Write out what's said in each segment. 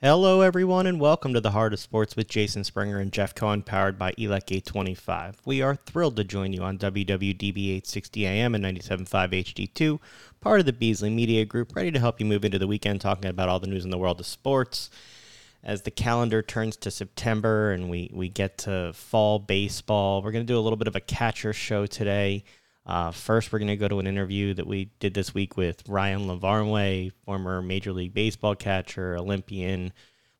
Hello, everyone, and welcome to the Heart of Sports with Jason Springer and Jeff Cohen, powered by ELEC 825. We are thrilled to join you on WWDB 860 AM and 97.5 HD2, part of the Beasley Media Group, ready to help you move into the weekend talking about all the news in the world of sports. As the calendar turns to September and we, we get to fall baseball, we're going to do a little bit of a catcher show today. Uh, first, we're going to go to an interview that we did this week with Ryan Lavarnway, former Major League Baseball catcher, Olympian.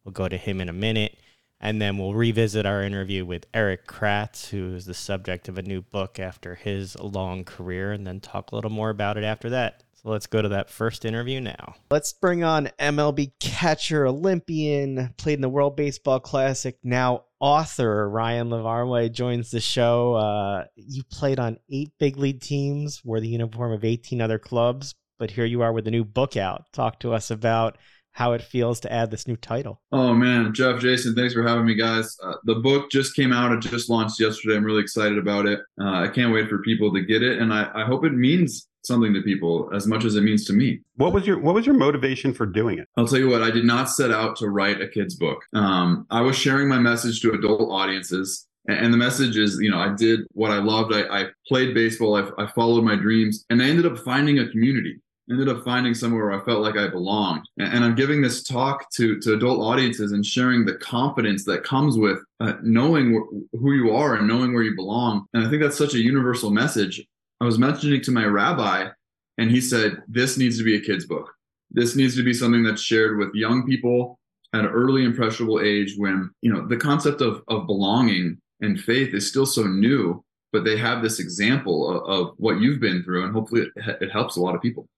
We'll go to him in a minute. And then we'll revisit our interview with Erik Kratz, who is the subject of a new book after his long career, and then talk a little more about it after that. So let's go to that first interview now. Let's bring on MLB catcher, Olympian, played in the World Baseball Classic, now author Ryan Lavarnway joins the show. Uh, you played on eight big league teams, wore the uniform of 18 other clubs, but here you are with a new book out. Talk to us about how it feels to add this new title. Oh man, Jeff, Jason, thanks for having me, guys. Uh, the book just came out; it just launched yesterday. I'm really excited about it. Uh, I can't wait for people to get it, and I, I hope it means something to people as much as it means to me. What was your What was your motivation for doing it? I'll tell you what. I did not set out to write a kid's book. Um, I was sharing my message to adult audiences. And the message is, you know, I did what I loved. I, I played baseball. I, I followed my dreams, and I ended up finding a community ended up finding somewhere where I felt like I belonged. And I'm giving this talk to, to adult audiences and sharing the confidence that comes with uh, knowing wh- who you are and knowing where you belong. And I think that's such a universal message. I was mentioning to my rabbi, and he said, This needs to be a kid's book. This needs to be something that's shared with young people at an early impressionable age when, you know, the concept of, of belonging and faith is still so new, but they have this example of, of what you've been through, and hopefully it, it helps a lot of people.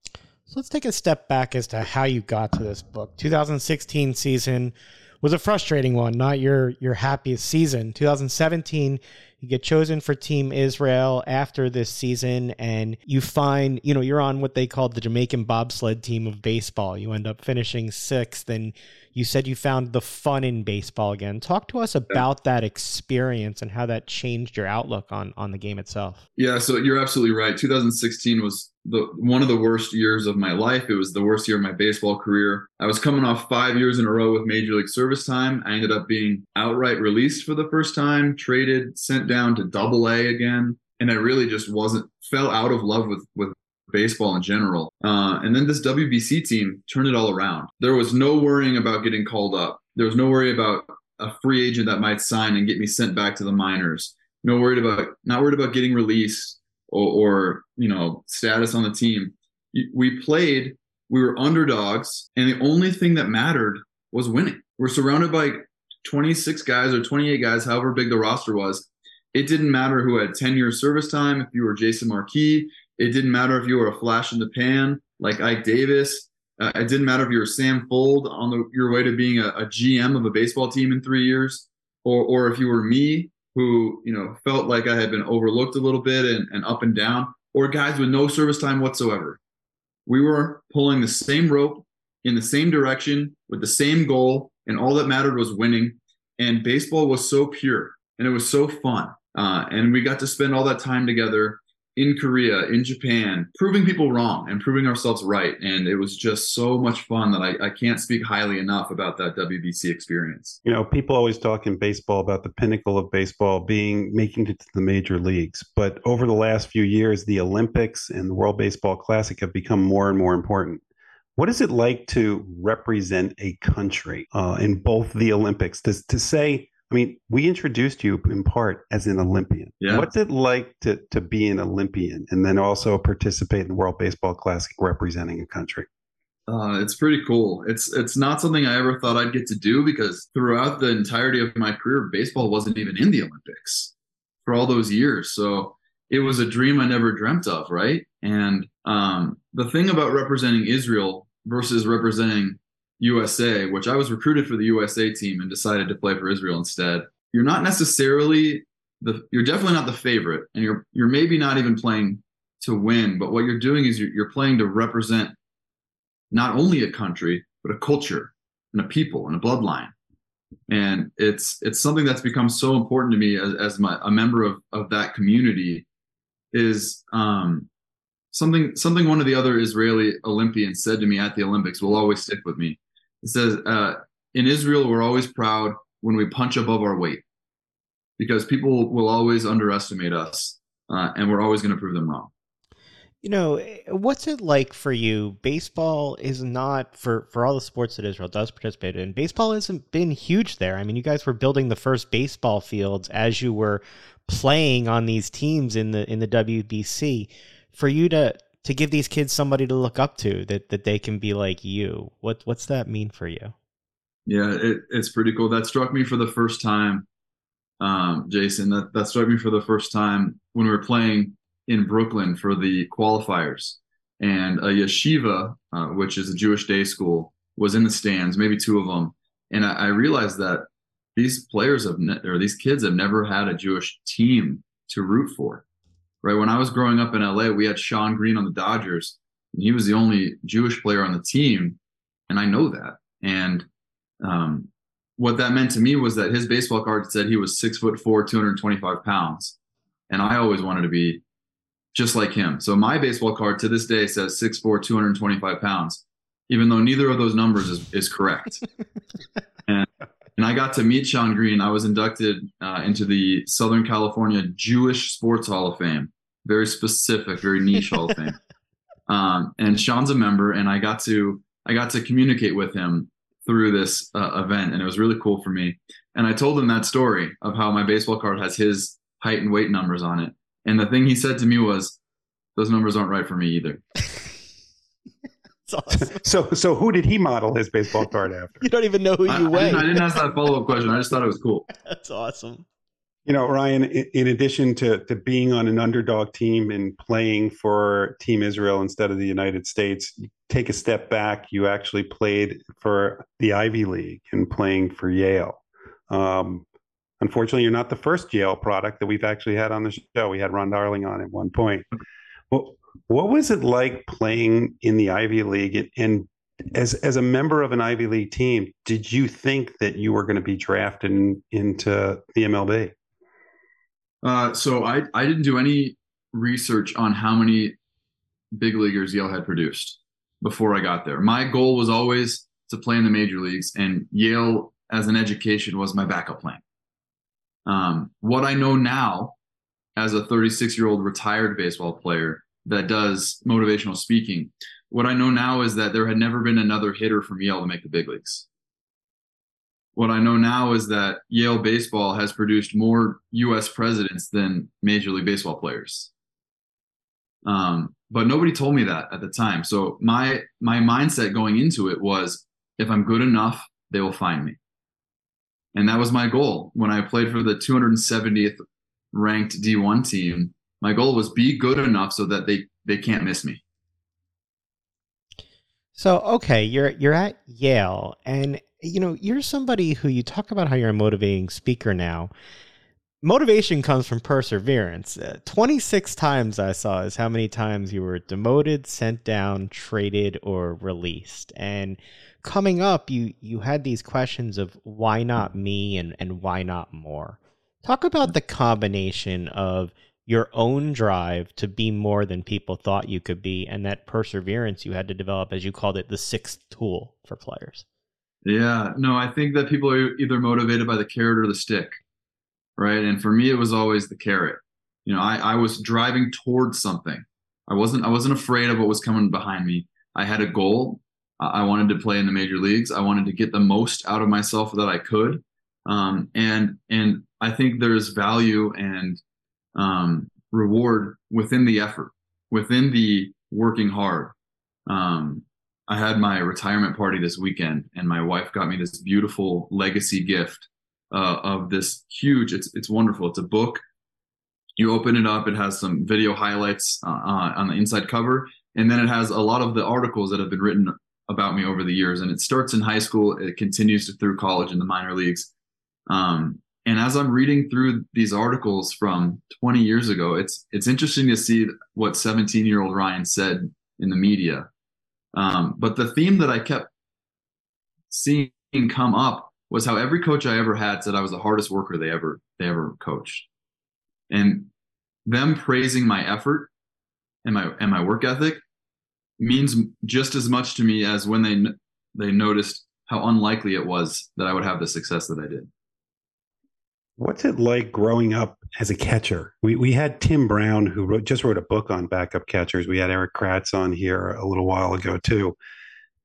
So let's take a step back as to how you got to this book. 2016 season was a frustrating one, not your your happiest season. 2017 you get chosen for Team Israel after this season, and you find, you know, you're on what they called the Jamaican bobsled team of baseball. You end up finishing sixth, and you said you found the fun in baseball again. Talk to us about that experience and how that changed your outlook on on the game itself. Yeah, so you're absolutely right. 2016 was the one of the worst years of my life. It was the worst year of my baseball career. I was coming off five years in a row with major league service time. I ended up being outright released for the first time, traded, sent down to double A again. And I really just wasn't fell out of love with with baseball in general. Uh, and then this WBC team turned it all around. There was no worrying about getting called up. There was no worry about a free agent that might sign and get me sent back to the minors. No worried about not worried about getting released or, or you know status on the team. We played. We were underdogs, and the only thing that mattered was winning. We're surrounded by 26 guys or 28 guys, however big the roster was. It didn't matter who had 10 years service time. If you were Jason Marquis, it didn't matter if you were a flash in the pan like Ike Davis. Uh, it didn't matter if you were Sam Fuld on the, your way to being a, a GM of a baseball team in three years, or or if you were me who you know felt like I had been overlooked a little bit and, and up and down, or guys with no service time whatsoever. We were pulling the same rope in the same direction with the same goal, and all that mattered was winning. And baseball was so pure and it was so fun. Uh, and we got to spend all that time together in Korea, in Japan, proving people wrong and proving ourselves right. And it was just so much fun that I, I can't speak highly enough about that WBC experience. You know, people always talk in baseball about the pinnacle of baseball being making it to the major leagues. But over the last few years, the Olympics and the World Baseball Classic have become more and more important. What is it like to represent a country uh, in both the Olympics? To, to say, I mean, we introduced you in part as an Olympian. Yeah. What's it like to to be an Olympian and then also participate in the World Baseball Classic representing a country? Uh, it's pretty cool. It's it's not something I ever thought I'd get to do because throughout the entirety of my career, baseball wasn't even in the Olympics for all those years. So it was a dream I never dreamt of, right? And um, the thing about representing Israel versus representing USA, which I was recruited for the USA team and decided to play for Israel instead. You're not necessarily the you're definitely not the favorite and you're you're maybe not even playing to win, but what you're doing is you're, you're playing to represent not only a country, but a culture and a people and a bloodline. And it's it's something that's become so important to me as, as my a member of, of that community is um something something one of the other Israeli Olympians said to me at the Olympics will always stick with me it says, uh, in Israel, we're always proud when we punch above our weight because people will always underestimate us uh, and we're always going to prove them wrong. You know, what's it like for you? Baseball is not for for all the sports that Israel does participate in. Baseball hasn't been huge there. I mean, you guys were building the first baseball fields as you were playing on these teams in the in the WBC. For you to to give these kids somebody to look up to that that they can be like you. What what's that mean for you? Yeah, it, it's pretty cool. That struck me for the first time, um, Jason. That that struck me for the first time when we were playing in Brooklyn for the qualifiers, and a yeshiva, uh, which is a Jewish day school, was in the stands, maybe two of them, and I, I realized that these players have ne- or these kids have never had a Jewish team to root for. Right when I was growing up in LA, we had Shawn Green on the Dodgers, and he was the only Jewish player on the team, and I know that. And um, what that meant to me was that his baseball card said he was six foot four, 225 pounds. And I always wanted to be just like him. So my baseball card to this day says 6'4, 225 pounds, even though neither of those numbers is, is correct. and, and I got to meet Shawn Green. I was inducted uh, into the Southern California Jewish Sports Hall of Fame, very specific, very niche Hall of Fame. Um, and Shawn's a member, and I got to I got to communicate with him through this uh, event, and it was really cool for me. And I told him that story of how my baseball card has his height and weight numbers on it. And the thing he said to me was, "Those numbers aren't right for me either." awesome. so, so who did he model his baseball card after? You don't even know who you I, weigh. I didn't, I didn't ask that follow up question. I just thought it was cool. That's awesome. You know, Ryan, in addition to, to being on an underdog team and playing for Team Israel instead of the United States, take a step back. You actually played for the Ivy League and playing for Yale. Um, unfortunately, you're not the first Yale product that we've actually had on the show. We had Ron Darling on at one point. Well, what was it like playing in the Ivy League and, as as a member of an Ivy League team, did you think that you were going to be drafted in, into the MLB? Uh, so I I didn't do any research on how many big leaguers Yale had produced before I got there. My goal was always to play in the major leagues, and Yale as an education was my backup plan. Um, what I know now, as a 36 year old retired baseball player that does motivational speaking, what I know now is that there had never been another hitter from Yale to make the big leagues what I know now is that Yale baseball has produced more U.S. presidents than Major League Baseball players. Um, but nobody told me that at the time. So my my mindset going into it was, if I'm good enough, they will find me, and that was my goal when I played for the 270th ranked D1 team. My goal was be good enough so that they they can't miss me. So okay, you're you're at Yale, and you know, you're somebody who you talk about how you're a motivating speaker now. Motivation comes from perseverance. Uh, 26 times I saw is how many times you were demoted, sent down, traded, or released. And coming up, you you had these questions of why not me and, and why not more. Talk about the combination of your own drive to be more than people thought you could be and that perseverance you had to develop, as you called it, the sixth tool for players. Yeah, no, I think that people are either motivated by the carrot or the stick, right? And for me, it was always the carrot. You know, I, I was driving towards something. I wasn't I wasn't afraid of what was coming behind me. I had a goal. I wanted to play in the major leagues. I wanted to get the most out of myself that I could. Um, and and I think there's value and um, reward within the effort, within the working hard. Um, I had my retirement party this weekend, and my wife got me this beautiful legacy gift uh, of this huge. It's it's wonderful. It's a book. You open it up. It has some video highlights uh, uh, on the inside cover, and then it has a lot of the articles that have been written about me over the years. And it starts in high school. It continues through college and the minor leagues. Um, and as I'm reading through these articles from 20 years ago, it's it's interesting to see what 17 year old Ryan said in the media um, but the theme that I kept seeing come up was how every coach I ever had said I was the hardest worker they ever they ever coached, and them praising my effort and my and my work ethic means just as much to me as when they they noticed how unlikely it was that I would have the success that I did. What's it like growing up as a catcher? We we had Tim Brown who wrote, just wrote a book on backup catchers. We had Erik Kratz on here a little while ago too.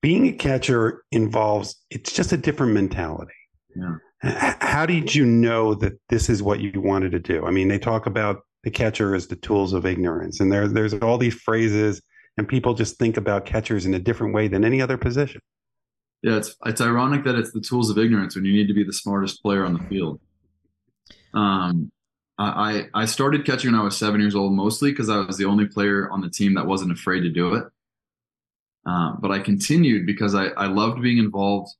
Being a catcher involves it's just a different mentality. Yeah. How did you know that this is what you wanted to do? I mean, they talk about the catcher as the tools of ignorance, and there's there's all these phrases, and people just think about catchers in a different way than any other position. Yeah, it's it's ironic that it's the tools of ignorance when you need to be the smartest player on the field. Um, I I started catching when I was seven years old, mostly because I was the only player on the team that wasn't afraid to do it. Um, but I continued because I I loved being involved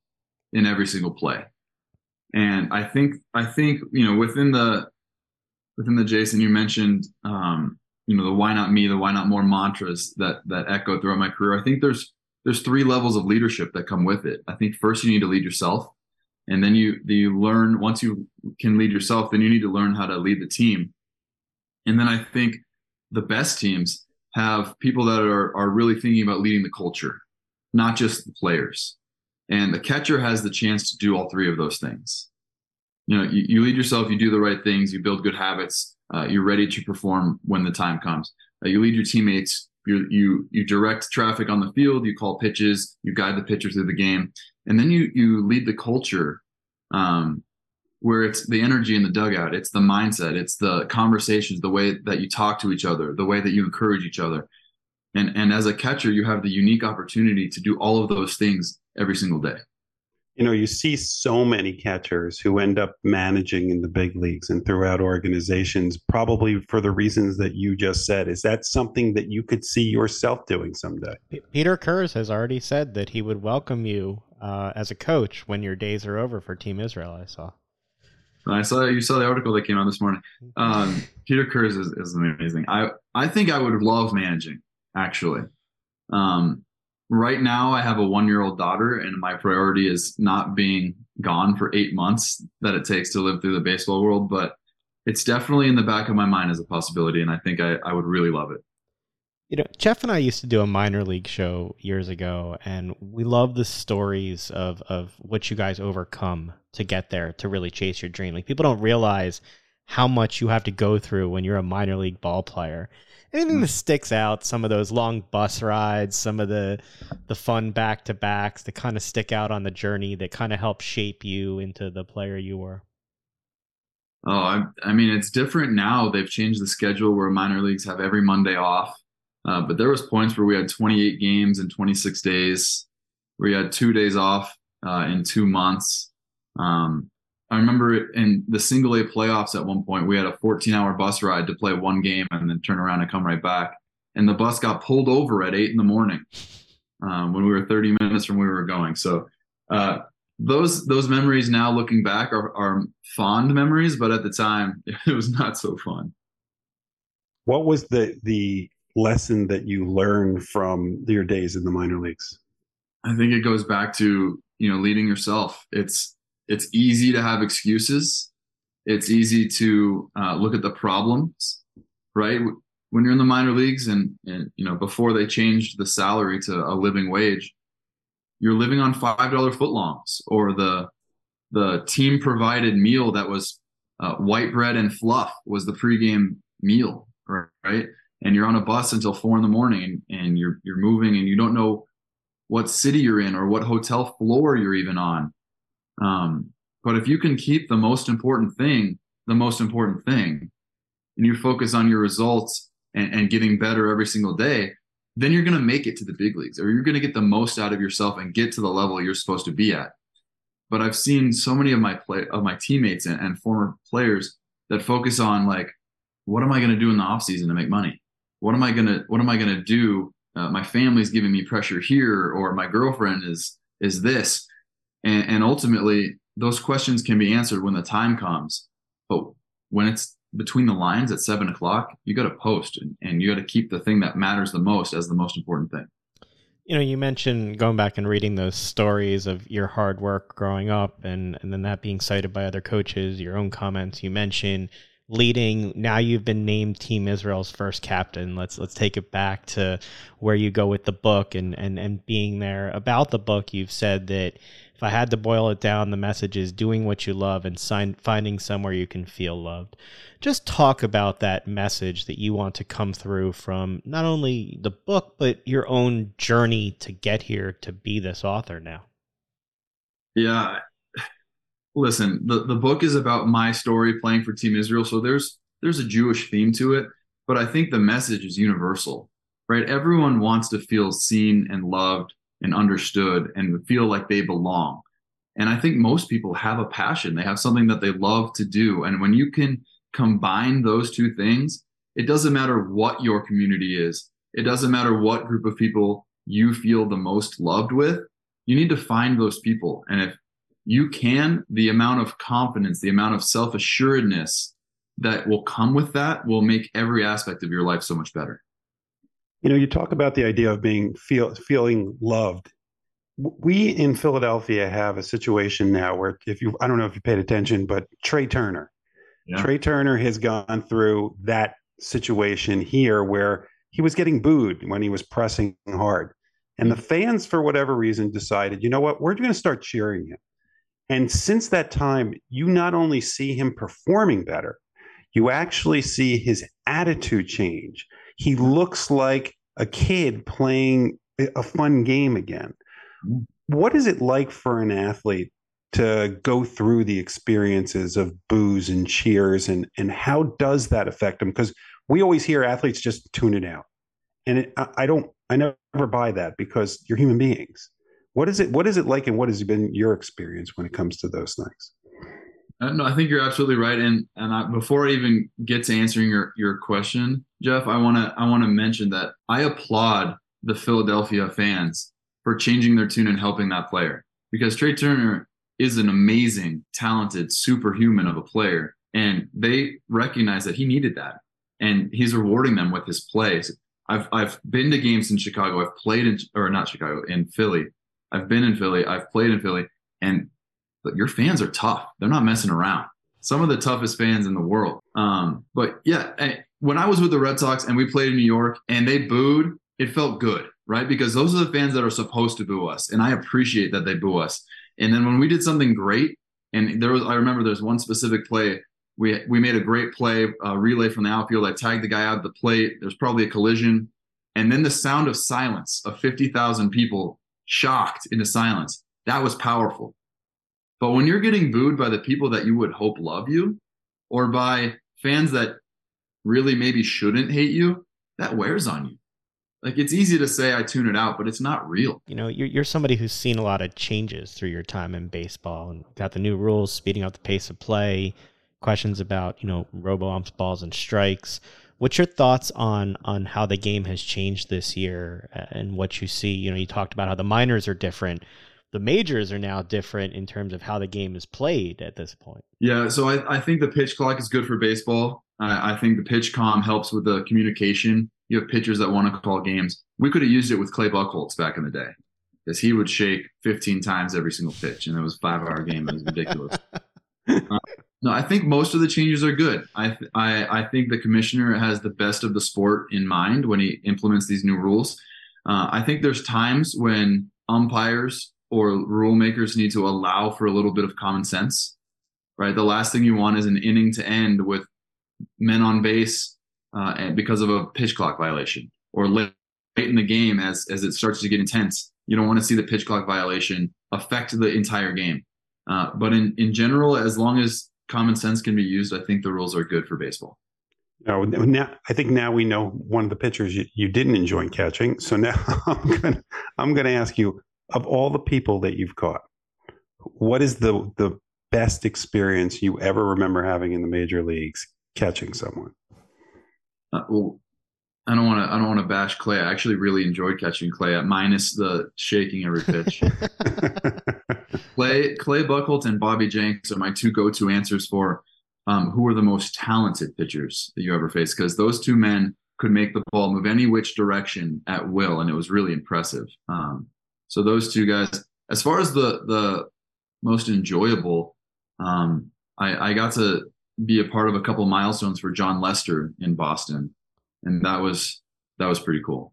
in every single play, and I think I think you know within the within the Jason you mentioned um, you know the why not me the why not more mantras that that echo throughout my career. I think there's there's three levels of leadership that come with it. I think first you need to lead yourself and then you you learn once you can lead yourself then you need to learn how to lead the team. And then i think the best teams have people that are are really thinking about leading the culture not just the players. And the catcher has the chance to do all three of those things. You know you, you lead yourself you do the right things you build good habits uh, you're ready to perform when the time comes. Uh, you lead your teammates you you you direct traffic on the field you call pitches you guide the pitcher through the game and then you you lead the culture um, where it's the energy in the dugout it's the mindset it's the conversations the way that you talk to each other the way that you encourage each other. And and as a catcher you have the unique opportunity to do all of those things every single day. You know you see so many catchers who end up managing in the big leagues and throughout organizations probably for the reasons that you just said. Is that something that you could see yourself doing someday? Peter kurz has already said that he would welcome you uh, as a coach when your days are over for Team Israel. I saw. I saw you saw the article that came out this morning. Um, Peter Kurz is, is amazing. I I think I would love managing actually. Um, right now, I have a one year old daughter, and my priority is not being gone for eight months that it takes to live through the baseball world. But it's definitely in the back of my mind as a possibility, and I think I, I would really love it. You know, Jeff and I used to do a minor league show years ago, and we love the stories of of what you guys overcome to get there to really chase your dream. Like people don't realize how much you have to go through when you're a minor league ball player. Anything that mm. sticks out, some of those long bus rides, some of the the fun back to backs that kind of stick out on the journey that kind of help shape you into the player you were. Oh, I, I mean, it's different now. They've changed the schedule where minor leagues have every Monday off uh, but there was points where we had 28 games in 26 days. Where we had two days off uh, in two months. Um, I remember in the single A playoffs at one point, we had a 14 hour bus ride to play one game and then turn around and come right back. And the bus got pulled over at eight in the morning um, when we were 30 minutes from where we were going. So uh, those those memories now looking back are, are fond memories, but at the time it was not so fun. What was the the lesson that you learned from your days in the minor leagues? I think it goes back to you know leading yourself. It's it's easy to have excuses. It's easy to uh, look at the problems, right? When you're in the minor leagues and, and you know before they changed the salary to a living wage, you're living on five dollar footlongs or the the team provided meal that was uh, white bread and fluff was the pregame meal, right? And you're on a bus until four in the morning and, you're you're moving and you don't know what city you're in or what hotel floor you're even on. Um, but if you can keep the most important thing the most important thing, and you focus on your results and, and getting better every single day, then you're going to make it to the big leagues or you're going to get the most out of yourself and get to the level you're supposed to be at. But I've seen so many of my play of my teammates and, and former players that focus on like, what am I going to do in the off season to make money? What am I gonna what am I gonna do? Uh, my family's giving me pressure here, or my girlfriend is is this, and, and ultimately those questions can be answered when the time comes. But when it's between the lines at seven o'clock, you got to post and, and you got to keep the thing that matters the most as the most important thing. You know, you mentioned going back and reading those stories of your hard work growing up and, and then that being cited by other coaches, your own comments. You mentioned leading now you've been named team israel's first captain let's let's take it back to where you go with the book and and and being there about the book you've said that if I had to boil it down, the message is doing what you love and sign, finding somewhere you can feel loved. Just talk about that message that you want to come through from not only the book, but your own journey to get here to be this author now. Yeah. Listen, the, the book is about my story playing for Team Israel. So there's there's a Jewish theme to it, but I think the message is universal, right? Everyone wants to feel seen and loved and understood and feel like they belong. And I think most people have a passion. They have something that they love to do. And when you can combine those two things, it doesn't matter what your community is. It doesn't matter what group of people you feel the most loved with. You need to find those people. And if you can, the amount of confidence, the amount of self assuredness that will come with that will make every aspect of your life so much better. You know, you talk about the idea of being feel feeling loved. We in Philadelphia have a situation now where if you I don't know if you paid attention, but Trea Turner. Yeah. Trea Turner has gone through that situation here where he was getting booed when he was pressing hard. And the fans, for whatever reason, decided, you know what, we're going to start cheering him. And since that time, you not only see him performing better, you actually see his attitude change. He looks like a kid playing a fun game again. Mm. What is it like for an athlete to go through the experiences of boos and cheers and and how does that affect them because we always hear athletes just tune it out and it, I, I, don't i never buy that because you're human beings what is it what is it like and what has been your experience when it comes to those things uh, no, I think you're absolutely right. And and I, before I even get to answering your your question, Jeff, I want to I want to mention that I applaud the Philadelphia fans for changing their tune and helping that player because Trea Turner is an amazing, talented, superhuman of a player, and they recognize that he needed that, and he's rewarding them with his plays. I've I've been to games in Chicago. I've played in or not Chicago in Philly. I've been in Philly. I've played in Philly, and your fans are tough. They're not messing around. Some of the toughest fans in the world. Um, but yeah, eh, when I was with the Red Sox and we played in New York and they booed, it felt good, right? Because those are the fans that are supposed to boo us, and I appreciate that they boo us. And then when we did something great, and there was, I remember there's one specific play. We we made a great play, uh, relay from the outfield. I tagged the guy out of the plate. There's probably a collision, and then the sound of silence of 50,000 people shocked into silence. That was powerful. But when you're getting booed by the people that you would hope love you, or by fans that really maybe shouldn't hate you, that wears on you. Like it's easy to say I tune it out, but it's not real. You know, you're you're somebody who's seen a lot of changes through your time in baseball and got the new rules speeding up the pace of play, questions about, you know, robo umps, balls and strikes. What's your thoughts on on how the game has changed this year and what you see? You know, you talked about how the minors are different the majors are now different in terms of how the game is played at this point. Yeah, so I, I think the pitch clock is good for baseball. I, I think the PitchCom helps with the communication. You have pitchers that want to call games. We could have used it with Clay Buchholz back in the day, because he would shake 15 times every single pitch, and it was five hour game. It was ridiculous. uh, no, I think most of the changes are good. I, I I think the commissioner has the best of the sport in mind when he implements these new rules. Uh, I think there's times when umpires or rule makers need to allow for a little bit of common sense, right? The last thing you want is an inning to end with men on base uh, because of a pitch clock violation or late, late in the game as as it starts to get intense. You don't want to see the pitch clock violation affect the entire game. Uh, but in in general, as long as common sense can be used, I think the rules are good for baseball. No, now I think now we know one of the pitchers you, you didn't enjoy catching. So now I'm gonna I'm gonna ask you of all the people that you've caught, what is the the best experience you ever remember having in the major leagues catching someone? Uh, well, I don't want to. I don't want to bash Clay. I actually really enjoyed catching Clay, minus the shaking every pitch. Clay, Clay Buchholz, and Bobby Jenks are my two go-to answers for um, who are the most talented pitchers that you ever faced. Because those two men could make the ball move any which direction at will, and it was really impressive. Um, so those two guys. As far as the the most enjoyable, um, I, I got to be a part of a couple milestones for Jon Lester in Boston, and that was that was pretty cool.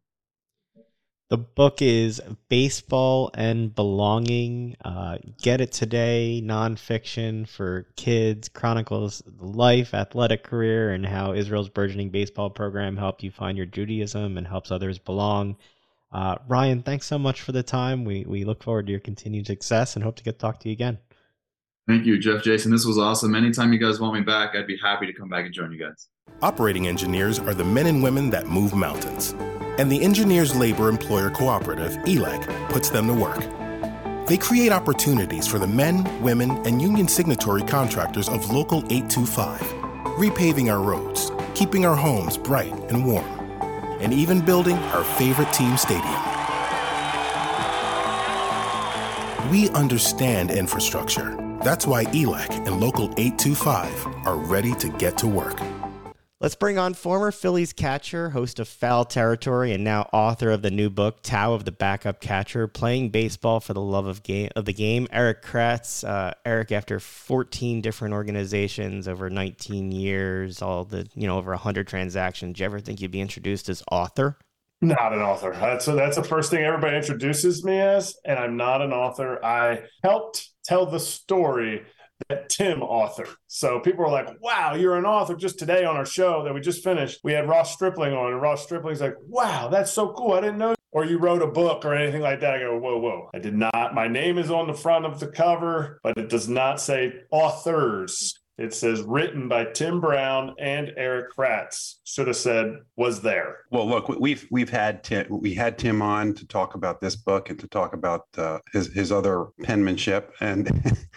The book is Baseball and Belonging. Uh, get it today, nonfiction for kids, chronicles the life, athletic career, and how Israel's burgeoning baseball program helped you find your Judaism and helps others belong. Uh, Ryan, thanks so much for the time. We, we look forward to your continued success and hope to get to talk to you again. Thank you, Jeff Jason. This was awesome. Anytime you guys want me back, I'd be happy to come back and join you guys. Operating engineers are the men and women that move mountains. And the Engineers Labor Employer Cooperative, ELEC, puts them to work. They create opportunities for the men, women, and union signatory contractors of Local 825, repaving our roads, keeping our homes bright and warm, and even building our favorite team stadium. We understand infrastructure that's why ELEC and Local 825 are ready to get to work. Let's bring on former Phillies catcher, host of Foul Territory, and now author of the new book Tao of the Backup Catcher: Playing Baseball for the Love of Game of the Game. Erik Kratz. Uh, Erik, after 14 different organizations over 19 years, all the you know over 100 transactions. Do you ever think you'd be introduced as author? Not an author. That's a, that's the first thing everybody introduces me as, and I'm not an author. I helped tell the story that Tim authored. So people are like, wow, you're an author. Just today on our show that we just finished, we had Ross Stripling on, and Ross Stripling's like, wow, that's so cool. I didn't know. Or you wrote a book or anything like that. I go, whoa, whoa. I did not. My name is on the front of the cover, but it does not say authors. It says written by Tim Brown and Erik Kratz. Should have said was there. Well, look, we've we've had Tim, we had Tim on to talk about this book and to talk about uh, his his other penmanship and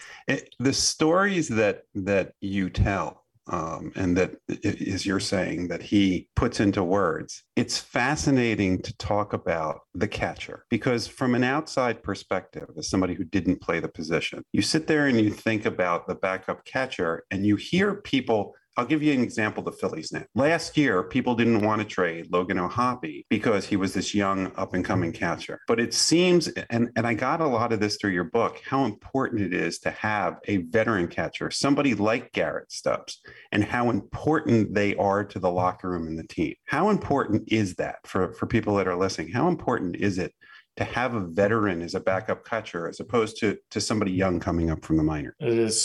it, the stories that that you tell um, and that is you're saying that he puts into words. It's fascinating to talk about the catcher because, from an outside perspective, as somebody who didn't play the position, you sit there and you think about the backup catcher and you hear people I'll give you an example the Phillies now. Last year, people didn't want to trade Logan O'Hoppe because he was this young up and coming catcher. But it seems, and, and I got a lot of this through your book, how important it is to have a veteran catcher, somebody like Garrett Stubbs, and how important they are to the locker room and the team. How important is that for, for people that are listening? How important is it to have a veteran as a backup catcher as opposed to to somebody young coming up from the minor. It is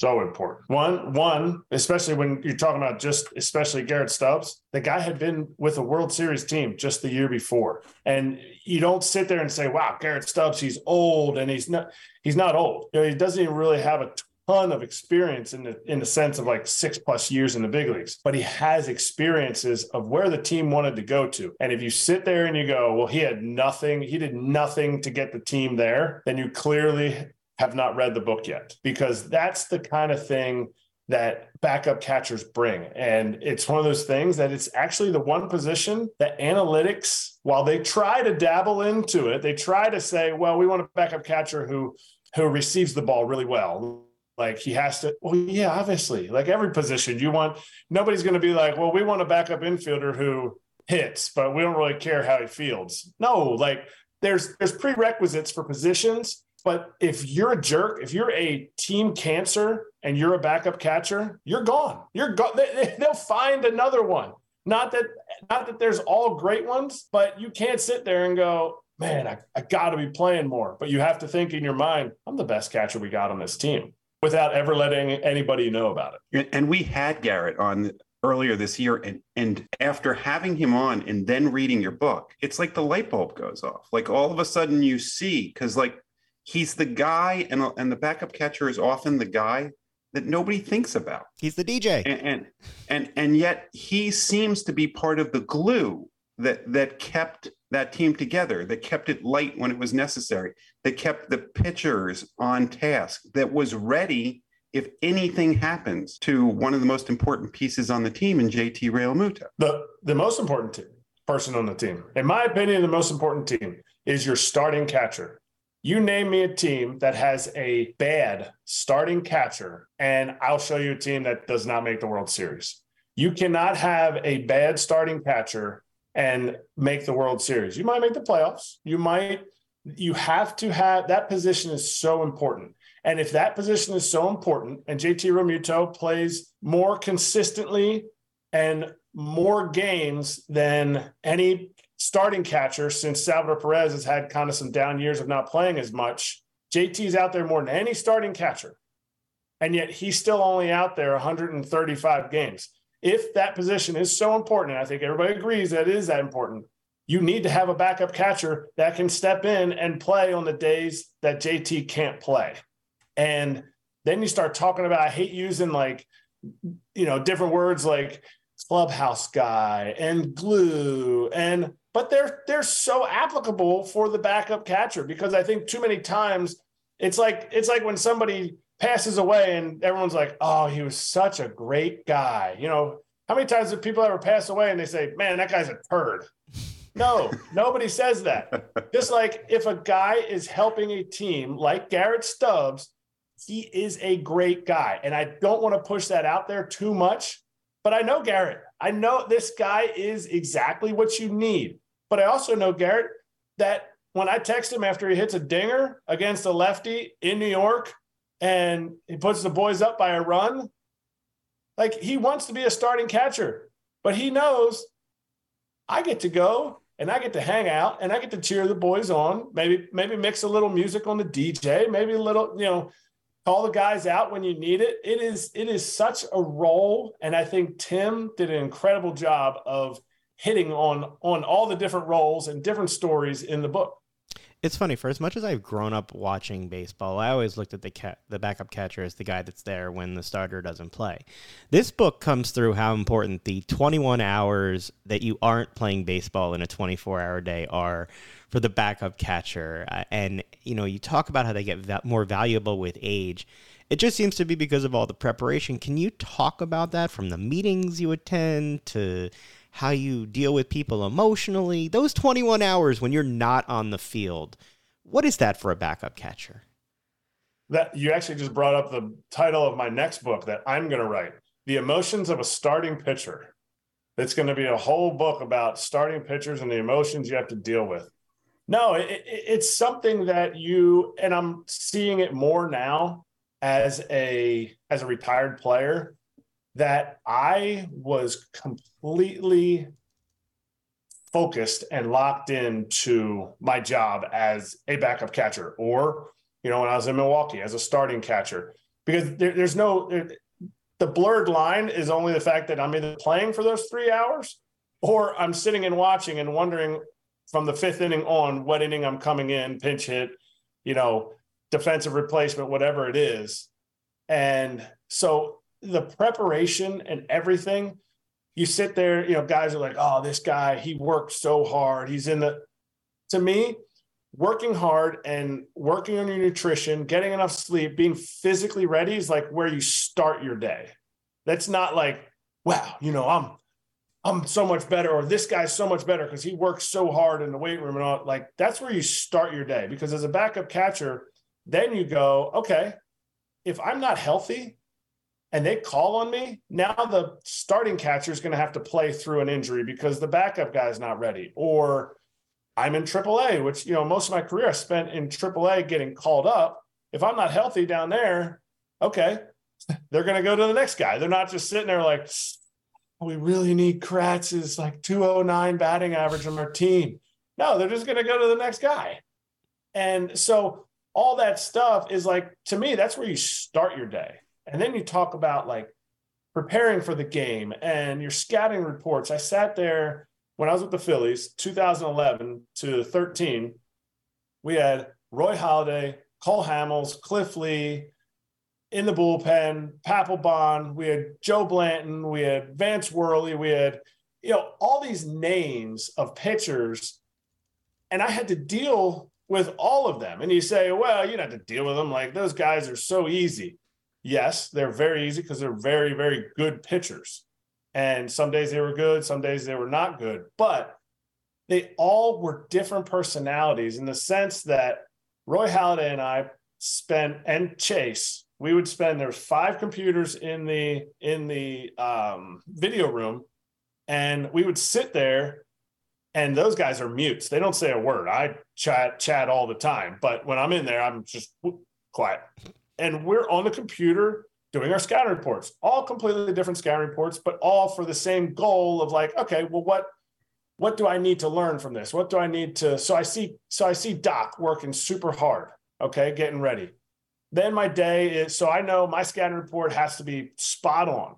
so important. One, one, especially when you're talking about just especially Garrett Stubbs, the guy had been with a World Series team just the year before, and you don't sit there and say, "Wow, Garrett Stubbs, he's old," and he's not. He's not old. You know, he doesn't even really have a ton of experience in the in the sense of like six plus years in the big leagues, but he has experiences of where the team wanted to go to. And if you sit there and you go, well, he had nothing, he did nothing to get the team there, then you clearly have not read the book yet because that's the kind of thing that backup catchers bring. And it's one of those things that it's actually the one position that analytics, while they try to dabble into it, they try to say, well, we want a backup catcher who who receives the ball really well like he has to, well, yeah, obviously, like every position you want, nobody's going to be like, well, we want a backup infielder who hits, but we don't really care how he fields. No, like there's there's prerequisites for positions, but if you're a jerk, if you're a team cancer and you're a backup catcher, you're gone. You're gone. They, they'll find another one. Not that not that there's all great ones, but you can't sit there and go, man, I, I got to be playing more. But you have to think in your mind, I'm the best catcher we got on this team without ever letting anybody know about it. And we had Garrett on earlier this year and and after having him on and then reading your book it's like the light bulb goes off like all of a sudden you see because like he's the guy and and the backup catcher is often the guy that nobody thinks about he's the dj and and and, and yet he seems to be part of the glue that that kept that team together, that kept it light when it was necessary, that kept the pitchers on task, that was ready if anything happens to one of the most important pieces on the team in JT Realmuto. The the most important team, person on the team, in my opinion, the most important team is your starting catcher. You name me a team that has a bad starting catcher, and I'll show you a team that does not make the World Series. You cannot have a bad starting catcher and make the World Series. You might make the playoffs. You might, you have to have that position is so important. And if that position is so important and JT Realmuto plays more consistently and more games than any starting catcher since Salvador Perez has had kind of some down years of not playing as much. JT's out there more than any starting catcher. And yet he's still only out there 135 games. If that position is so important, and I think everybody agrees that it is that important, you need to have a backup catcher that can step in and play on the days that JT can't play. And then you start talking about, I hate using like, you know, different words like clubhouse guy and glue and but they're they're so applicable for the backup catcher because I think too many times it's like it's like when somebody passes away and everyone's like, "Oh, he was such a great guy." You know, how many times have people ever pass away and they say, "Man, that guy's a turd." No, nobody says that. Just like if a guy is helping a team like Garrett Stubbs, he is a great guy. And I don't want to push that out there too much, but I know Garrett. I know this guy is exactly what you need. But I also know Garrett that when I text him after he hits a dinger against a lefty in New York and he puts the boys up by a run, like he wants to be a starting catcher, but he knows I get to go and I get to hang out and I get to cheer the boys on. Maybe maybe mix a little music on the DJ, maybe a little, you know, call the guys out when you need it. It is it is such a role and I think Tim did an incredible job of hitting on on all the different roles and different stories in the book. It's funny. For as much as I've grown up watching baseball, I always looked at the cat, the backup catcher as the guy that's there when the starter doesn't play. This book comes through how important the 21 hours that you aren't playing baseball in a 24 hour day are for the backup catcher. Uh, and you know, you talk about how they get more valuable with age. It just seems to be because of all the preparation. Can you talk about that from the meetings you attend to how you deal with people emotionally, those 21 hours when you're not on the field. What is that for a backup catcher? That you actually just brought up the title of my next book that I'm going to write, The Emotions of a Starting Pitcher. It's going to be a whole book about starting pitchers and the emotions you have to deal with. No, it, it, it's something that you and I'm seeing it more now as a as a retired player that I was completely focused and locked into my job as a backup catcher or you know when i was in milwaukee as a starting catcher. Because there, there's no there, the blurred line is only the fact that i'm either playing for those three hours or i'm sitting and watching and wondering from the fifth inning on what inning i'm coming in pinch hit you know defensive replacement whatever it is. And so the preparation and everything, you sit there, you know, guys are like, oh, this guy, he worked so hard. He's in the, to me, working hard and working on your nutrition, getting enough sleep, being physically ready is like where you start your day. That's not like, wow, you know, I'm, I'm so much better, or this guy's so much better because he works so hard in the weight room and all. Like that's where you start your day. Because as a backup catcher, then you go, okay, if I'm not healthy, and they call on me, now the starting catcher is going to have to play through an injury because the backup guy is not ready. Or I'm in AAA, which, you know, most of my career I spent in AAA getting called up. If I'm not healthy down there, okay, they're going to go to the next guy. They're not just sitting there like, we really need Kratz's like 209 batting average on our team. No, they're just going to go to the next guy. And so all that stuff is like, to me, that's where you start your day and then you talk about like preparing for the game and your scouting reports. I sat there when I was with the Phillies, 2011 to 13. We had Roy Halladay, Cole Hamels, Cliff Lee in the bullpen, Papelbon. We had Joe Blanton. We had Vance Worley. We had, you know, all these names of pitchers. And I had to deal with all of them. And you say, well, you don't have to deal with them. Like those guys are so easy yes, they're very easy because they're very, very good pitchers. And some days they were good, some days they were not good, but they all were different personalities in the sense that Roy Halladay and I spent and Chase, we would spend there's five computers in the in the um, video room, and we would sit there and those guys are mutes. They don't say a word. I chat chat all the time, but when I'm in there, I'm just whoop, quiet and we're on the computer doing our scouting reports, all completely different scouting reports, but all for the same goal of like, okay, well, what what do I need to learn from this? What do I need to? So I see, so I see Doc working super hard. Okay, getting ready. Then my day is so I know my scouting report has to be spot on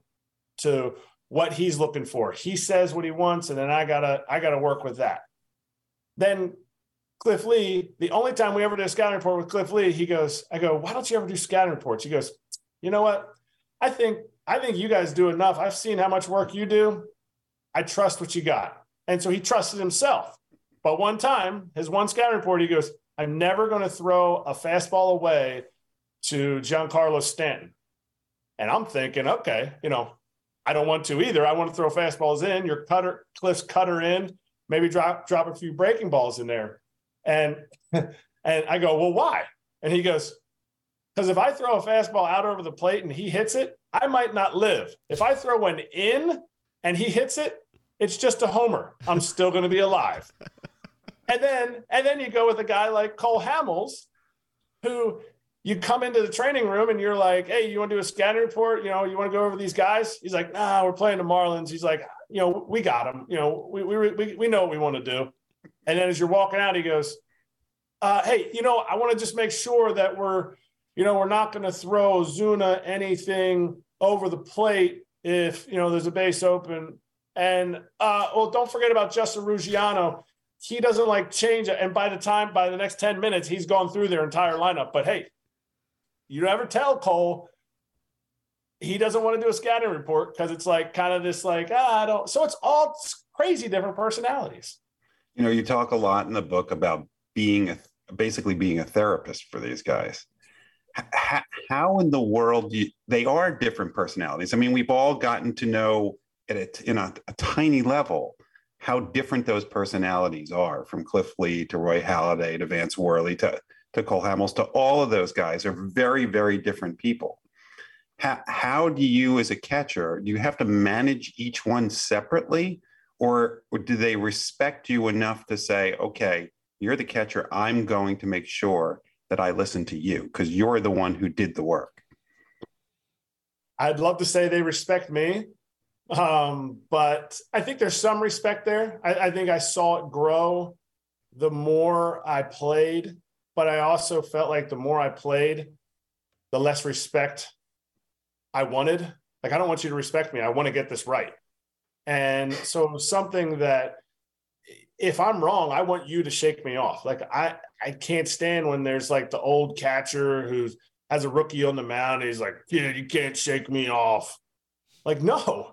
to what he's looking for. He says what he wants, and then I gotta I gotta work with that. Then Cliff Lee, the only time we ever did a scouting report with Cliff Lee, he goes, I go, why don't you ever do scouting reports? He goes, you know what? I think I think you guys do enough. I've seen how much work you do. I trust what you got. And so he trusted himself. But one time, his one scouting report, he goes, I'm never going to throw a fastball away to Giancarlo Stanton. And I'm thinking, okay, you know, I don't want to either. I want to throw fastballs in, your cutter, Cliff's cutter in, maybe drop drop a few breaking balls in there. And and I go, well, why? And he goes, because if I throw a fastball out over the plate and he hits it, I might not live. If I throw one in and he hits it, it's just a homer. I'm still going to be alive. and then and then you go with a guy like Cole Hamels, who you come into the training room and you're like, hey, you want to do a scouting report? You know, you want to go over these guys? He's like, nah, we're playing the Marlins. He's like, you know, we got them. You know, we we we, we know what we want to do. And then as you're walking out, he goes, uh, hey, you know, I want to just make sure that we're, you know, we're not going to throw Ozuna anything over the plate if you know there's a base open and uh, well, don't forget about Justin Ruggiano. He doesn't like change it. And by the time, by the next 10 minutes, he's gone through their entire lineup. But hey, you never tell Cole he doesn't want to do a scouting report because it's like kind of this like, ah, I don't. So it's all crazy different personalities. You know, you talk a lot in the book about being a, basically being a therapist for these guys. How, how in the world you, they are different personalities? I mean, we've all gotten to know at a, in a, a tiny level how different those personalities are from Cliff Lee to Roy Halladay to Vance Worley to, to Cole Hamels to all of those guys are very, very different people. How, how do you, as a catcher, do you have to manage each one separately? Or, do they respect you enough to say, okay, you're the catcher, I'm going to make sure that I listen to you because you're the one who did the work? I'd love to say they respect me. Um, but I think there's some respect there. I, I think I saw it grow the more I played, but I also felt like the more I played, the less respect I wanted. Like, I don't want you to respect me. I want to get this right. And so something that if I'm wrong, I want you to shake me off. Like I, I can't stand when there's like the old catcher who has a rookie on the mound. he's like, yeah, you can't shake me off. Like, no,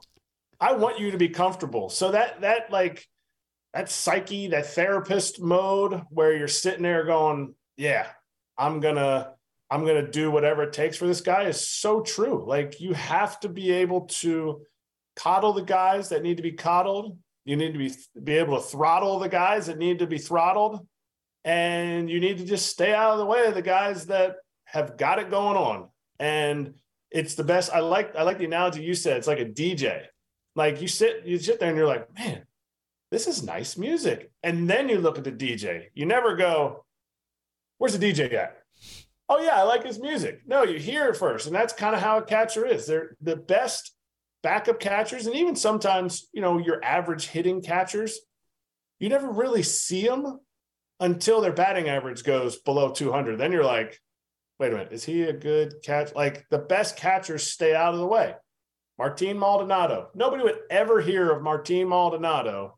I want you to be comfortable. So that that like that psyche, that therapist mode where you're sitting there going, yeah, I'm gonna I'm gonna do whatever it takes for this guy is so true. Like you have to be able to coddle the guys that need to be coddled. You need to be be able to throttle the guys that need to be throttled, and you need to just stay out of the way of the guys that have got it going on. And it's the best. I like I like the analogy you said. It's like a DJ. Like you sit, you sit there and you're like, man, this is nice music. And then you look at the DJ. You never go, where's the DJ at? Oh yeah, I like his music. No, you hear it first, and that's kind of how a catcher is. They're the best backup catchers, and even sometimes, you know, your average hitting catchers. You never really see them until their batting average goes below 200. Then you're like, wait a minute, is he a good catch? Like the best catchers stay out of the way. Martin Maldonado. Nobody would ever hear of Martin Maldonado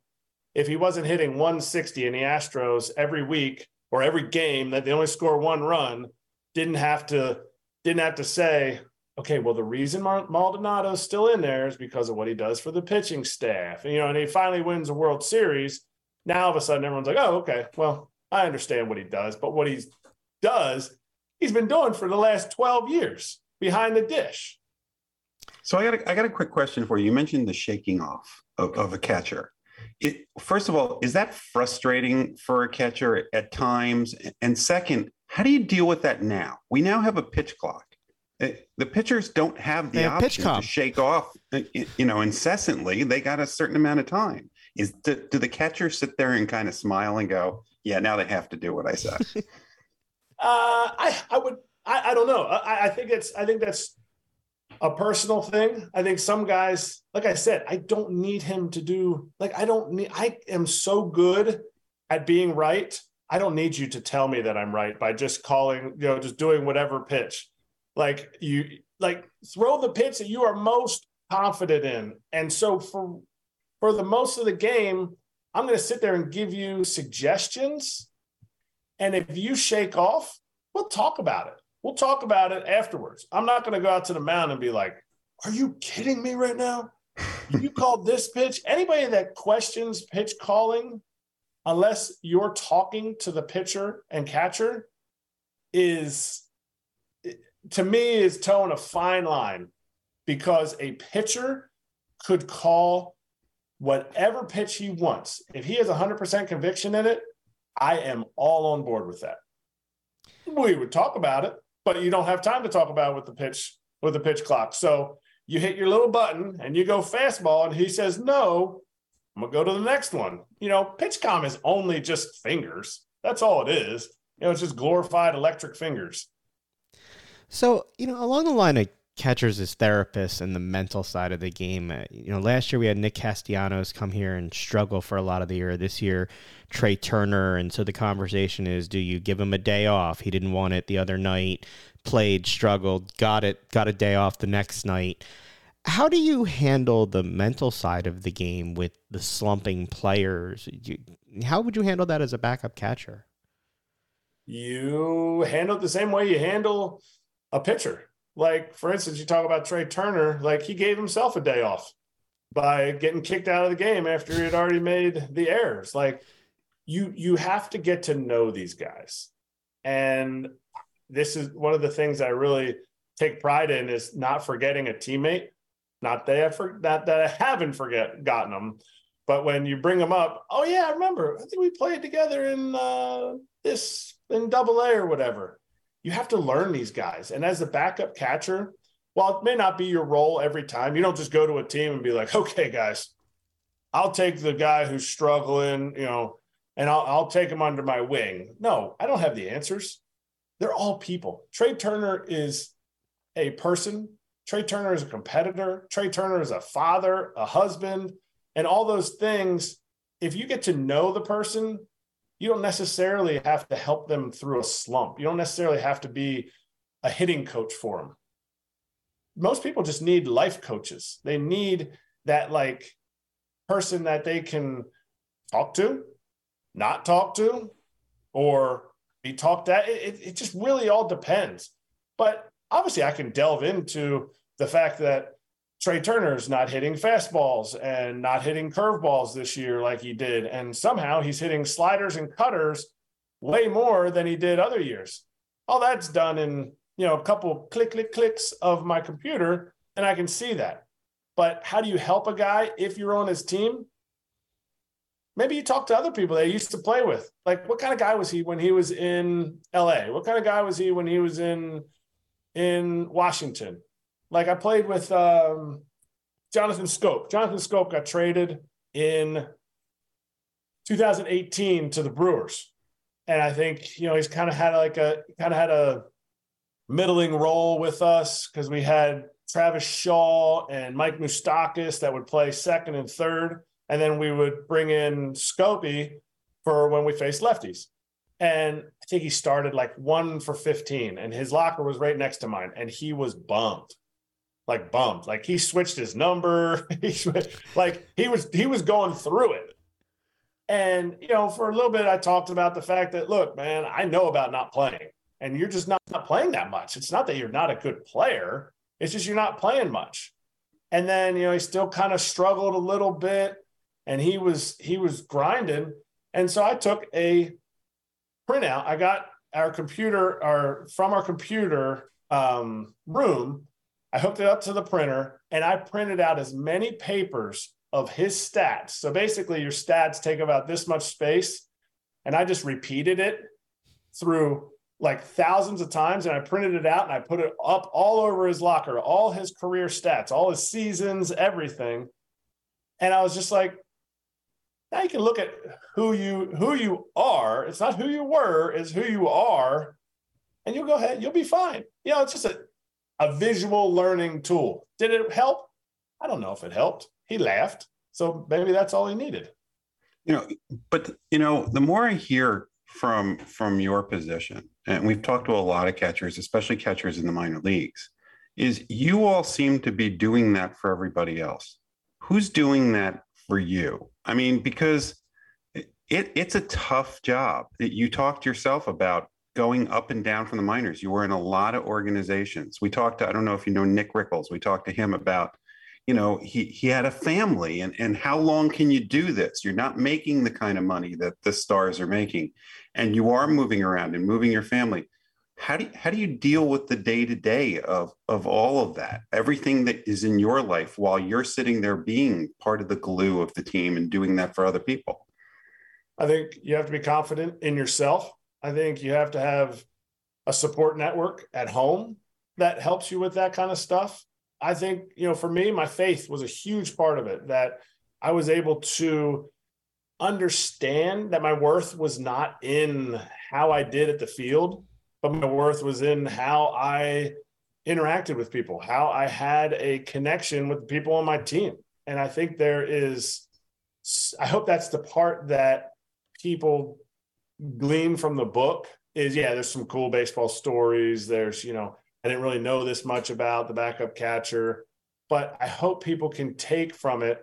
if he wasn't hitting 160 in the Astros every week or every game that they only score one run. Didn't have to didn't have to say, okay, well the reason Maldonado's still in there is because of what he does for the pitching staff. And, you know, and he finally wins a World Series. Now all of a sudden everyone's like, oh, okay, well I understand what he does, but what he does, he's been doing for the last 12 years behind the dish. So I got a, I got a quick question for you. You mentioned the shaking off of, of a catcher. It, first of all, is that frustrating for a catcher at times? And second, how do you deal with that now? We now have a pitch clock. Uh, the pitchers don't have the have option to shake off, uh, you know, incessantly. They got a certain amount of time. Is do, do the catchers sit there and kind of smile and go, "Yeah, now they have to do what I said"? uh, I I would I, I don't know. I, I think it's I think that's a personal thing. I think some guys, like I said, I don't need him to do like I don't need I am so good at being right. I don't need you to tell me that I'm right by just calling, you know, just doing whatever pitch. Like you like throw the pitch that you are most confident in. And so for for the most of the game, I'm going to sit there and give you suggestions. And if you shake off, we'll talk about it. We'll talk about it afterwards. I'm not going to go out to the mound and be like, "Are you kidding me right now? You called this pitch?" Anybody that questions pitch calling unless you're talking to the pitcher and catcher is to me is towing a fine line because a pitcher could call whatever pitch he wants. If he has 100% conviction in it, I am all on board with that. We would talk about it, but you don't have time to talk about it with the pitch with the pitch clock. So you hit your little button and you go fastball and he says no, I'm gonna go to the next one. You know, PitchCom is only just fingers. That's all it is. You know, it's just glorified electric fingers. So, you know, along the line of catchers as therapists and the mental side of the game, uh, you know, last year we had Nick Castellanos come here and struggle for a lot of the year. This year, Trea Turner. And so the conversation is do you give him a day off? He didn't want it the other night, played, struggled, got it, got a day off the next night. How do you handle the mental side of the game with the slumping players? how would you handle that as a backup catcher? You handle it the same way you handle a pitcher. Like, for instance, you talk about Trea Turner, like he gave himself a day off by getting kicked out of the game after he had already made the errors. Like, you you have to get to know these guys. And this is one of the things I really take pride in is not forgetting a teammate not that I for, not that I haven't forget gotten them, but when you bring them up, oh yeah, I remember. I think we played together in uh, this in Double A or whatever. You have to learn these guys, and as a backup catcher, while it may not be your role every time, you don't just go to a team and be like, okay, guys, I'll take the guy who's struggling, you know, and I'll, I'll take him under my wing. No, I don't have the answers. They're all people. Trea Turner is a person Trea Turner is a competitor. Trea Turner is a father, a husband, and all those things. If you get to know the person, you don't necessarily have to help them through a slump. You don't necessarily have to be a hitting coach for them. Most people just need life coaches. They need that like person that they can talk to, not talk to, or be talked at. It, it, just really all depends. But obviously, I can delve into the fact that Trea Turner's not hitting fastballs and not hitting curveballs this year like he did. And somehow he's hitting sliders and cutters way more than he did other years. All that's done in, you know, a couple click, click, clicks of my computer, and I can see that. But how do you help a guy if you're on his team? Maybe you talk to other people they used to play with. Like, what kind of guy was he when he was in LA? What kind of guy was he when he was in in Washington? Like I played with um, Jonathan Schoop. Jonathan Schoop got traded in 2018 to the Brewers, and I think you know he's kind of had like a kind of had a middling role with us because we had Travis Shaw and Mike Moustakas that would play second and third, and then we would bring in Scopey for when we faced lefties. And I think he started like one for 15, and his locker was right next to mine, and he was bummed like bummed. Like he switched his number. he switched, like he was he was going through it. And you know, for a little bit, I talked about the fact that look, man, I know about not playing, and you're just not, not playing that much. It's not that you're not a good player. It's just you're not playing much. And then you know he still kind of struggled a little bit, and he was he was grinding. And so I took a printout. I got our computer, our from our computer um, room I hooked it up to the printer and I printed out as many papers of his stats. So basically, your stats take about this much space. And I just repeated it through like thousands of times. And I printed it out and I put it up all over his locker, all his career stats, all his seasons, everything. And I was just like, now you can look at who you who you are. It's not who you were, it's who you are. And you'll go ahead, you'll be fine. You know, it's just a a visual learning tool. Did it help? I don't know if it helped. He laughed. So maybe that's all he needed. You know, but you know, the more I hear from from your position, and we've talked to a lot of catchers, especially catchers in the minor leagues, is you all seem to be doing that for everybody else. Who's doing that for you? I mean, because it, it's a tough job. That you talked yourself about going up and down from the minors. You were in a lot of organizations. We talked to, I don't know if you know Nick Rickles. We talked to him about, you know, he he had a family and and how long can you do this? You're not making the kind of money that the stars are making. And you are moving around and moving your family. How do you, how do you deal with the day to day of of all of that? Everything that is in your life while you're sitting there being part of the glue of the team and doing that for other people. I think you have to be confident in yourself I think you have to have a support network at home that helps you with that kind of stuff. I think, you know, for me, my faith was a huge part of it that I was able to understand that my worth was not in how I did at the field, but my worth was in how I interacted with people, how I had a connection with the people on my team. And I think there is, I hope that's the part that people glean from the book is yeah, there's some cool baseball stories. There's, you know, I didn't really know this much about the backup catcher, but I hope people can take from it.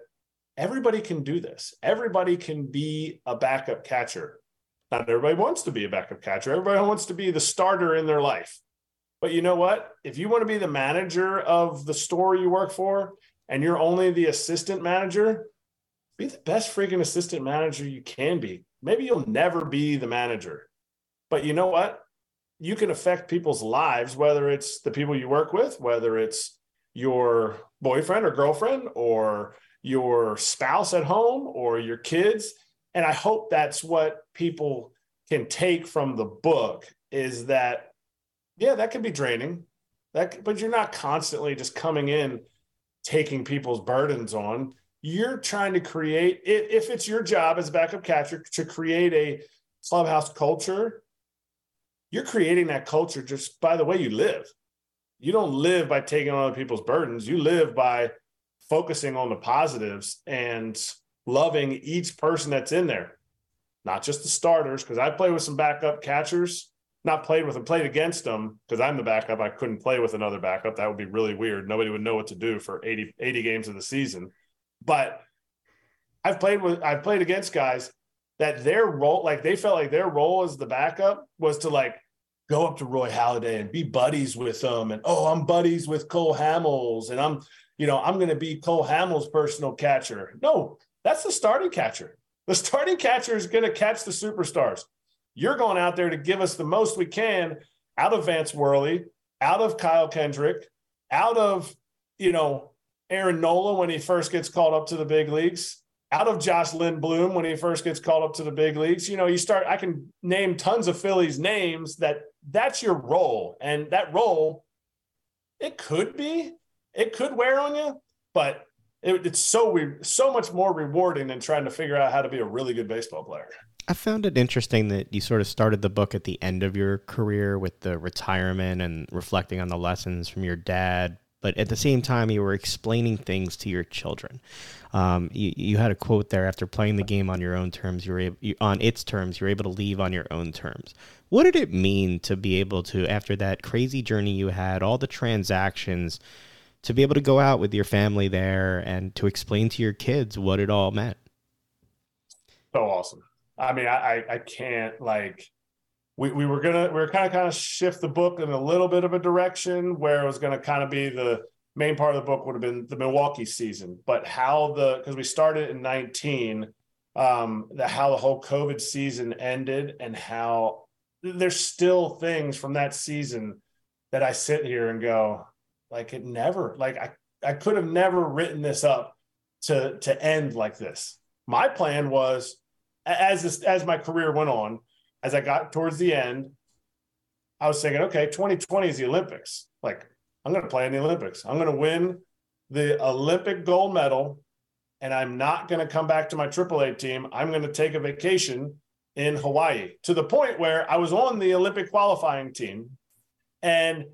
Everybody can do this. Everybody can be a backup catcher. Not everybody wants to be a backup catcher. Everybody wants to be the starter in their life. But you know what? If you want to be the manager of the store you work for and you're only the assistant manager, be the best freaking assistant manager you can be. Maybe you'll never be the manager, but you know what? You can affect people's lives, whether it's the people you work with, whether it's your boyfriend or girlfriend, or your spouse at home, or your kids. And I hope that's what people can take from the book is that, yeah, that can be draining. That, but you're not constantly just coming in taking people's burdens on you're trying to create if it's your job as a backup catcher to create a clubhouse culture you're creating that culture just by the way you live. You don't live by taking on other people's burdens. You live by focusing on the positives and loving each person that's in there. Not just the starters because i play with some backup catchers. Not played with them played against them because i'm the backup. I couldn't play with another backup. That would be really weird. Nobody would know what to do for 80, 80 games of the season but I've played with I've played against guys that their role, like they felt like their role as the backup was to like go up to Roy Halladay and be buddies with them. And oh, I'm buddies with Cole Hamels, and I'm, you know, I'm gonna be Cole Hamels' personal catcher. No, that's the starting catcher. The starting catcher is gonna catch the superstars. You're going out there to give us the most we can out of Vance Worley, out of Kyle Kendrick, out of, you know, Aaron Nola when he first gets called up to the big leagues, out of Josh Lindblom when he first gets called up to the big leagues. You know, you start, I can name tons of Phillies names that that's your role. And that role, it could be, it could wear on you, but it, it's so we so much more rewarding than trying to figure out how to be a really good baseball player. I found it interesting that you sort of started the book at the end of your career with the retirement and reflecting on the lessons from your dad, but at the same time you were explaining things to your children. Um, you, you had a quote there after playing the game on your own terms you were able, you, on its terms you're able to leave on your own terms. What did it mean to be able to after that crazy journey you had all the transactions to be able to go out with your family there and to explain to your kids what it all meant? So awesome. I mean i i can't like we, we were gonna we were kind of kind of shift the book in a little bit of a direction where it was to kind of be the main part of the book would have been the Milwaukee season, but how the because we started in 19, um, the how the whole COVID season ended and how there's still things from that season that I sit here and go, like it never, like I I could have never written this up to to end like this. My plan was as this, as my career went on as I got towards the end, I was thinking, okay, 2020 is the Olympics. Like, I'm going to play in the Olympics. I'm going to win the Olympic gold medal, and I'm not going to come back to my AAA team. I'm going to take a vacation in Hawaii to the point where I was on the Olympic qualifying team. And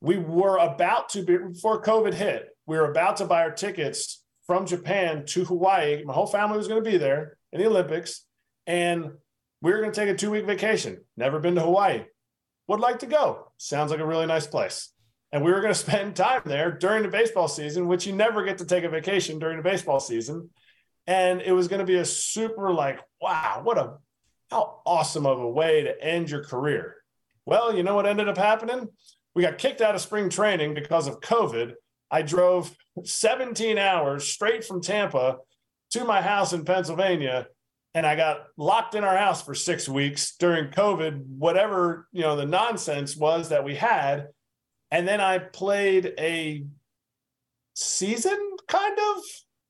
we were about to be before COVID hit. We were about to buy our tickets from Japan to Hawaii. My whole family was going to be there in the Olympics, and we were going to take a two week vacation. Never been to Hawaii. Would like to go. Sounds like a really nice place. And we were going to spend time there during the baseball season, which you never get to take a vacation during the baseball season. And it was going to be a super like, wow, what a how awesome of a way to end your career. Well, you know what ended up happening? We got kicked out of spring training because of COVID. I drove 17 hours straight from Tampa to my house in Pennsylvania and I got locked in our house for 6 weeks during COVID, whatever, you know, the nonsense was that we had. And then I played a season kind of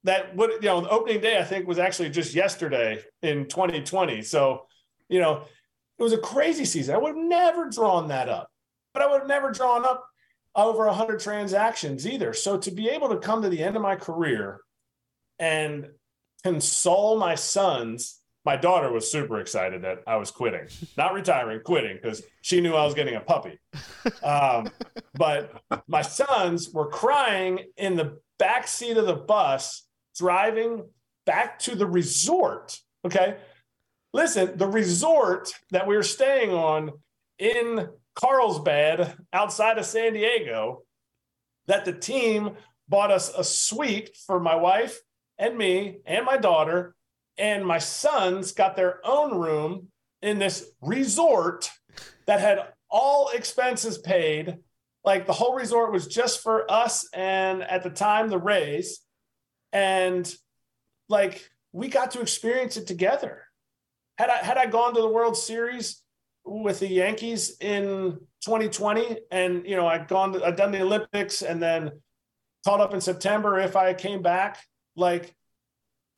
that would, you know, the opening day I think was actually just yesterday in 2020. So, you know, it was a crazy season. I would have never drawn that up, but I would have never drawn up over 100 transactions either. So to be able to come to the end of my career and console my sons, my daughter was super excited that I was quitting, not retiring, quitting because she knew I was getting a puppy. Um, but my sons were crying in the back seat of the bus driving back to the resort. Okay. Listen, the resort that we were staying on in Carlsbad outside of San Diego that the team bought us a suite for my wife and me and my daughter. And my sons got their own room in this resort that had all expenses paid. Like the whole resort was just for us and at the time the Rays. And like we got to experience it together. Had I had I gone to the World Series with the Yankees in 2020, and you know I'd gone, to, I'd done the Olympics, and then caught up in September. If I came back, like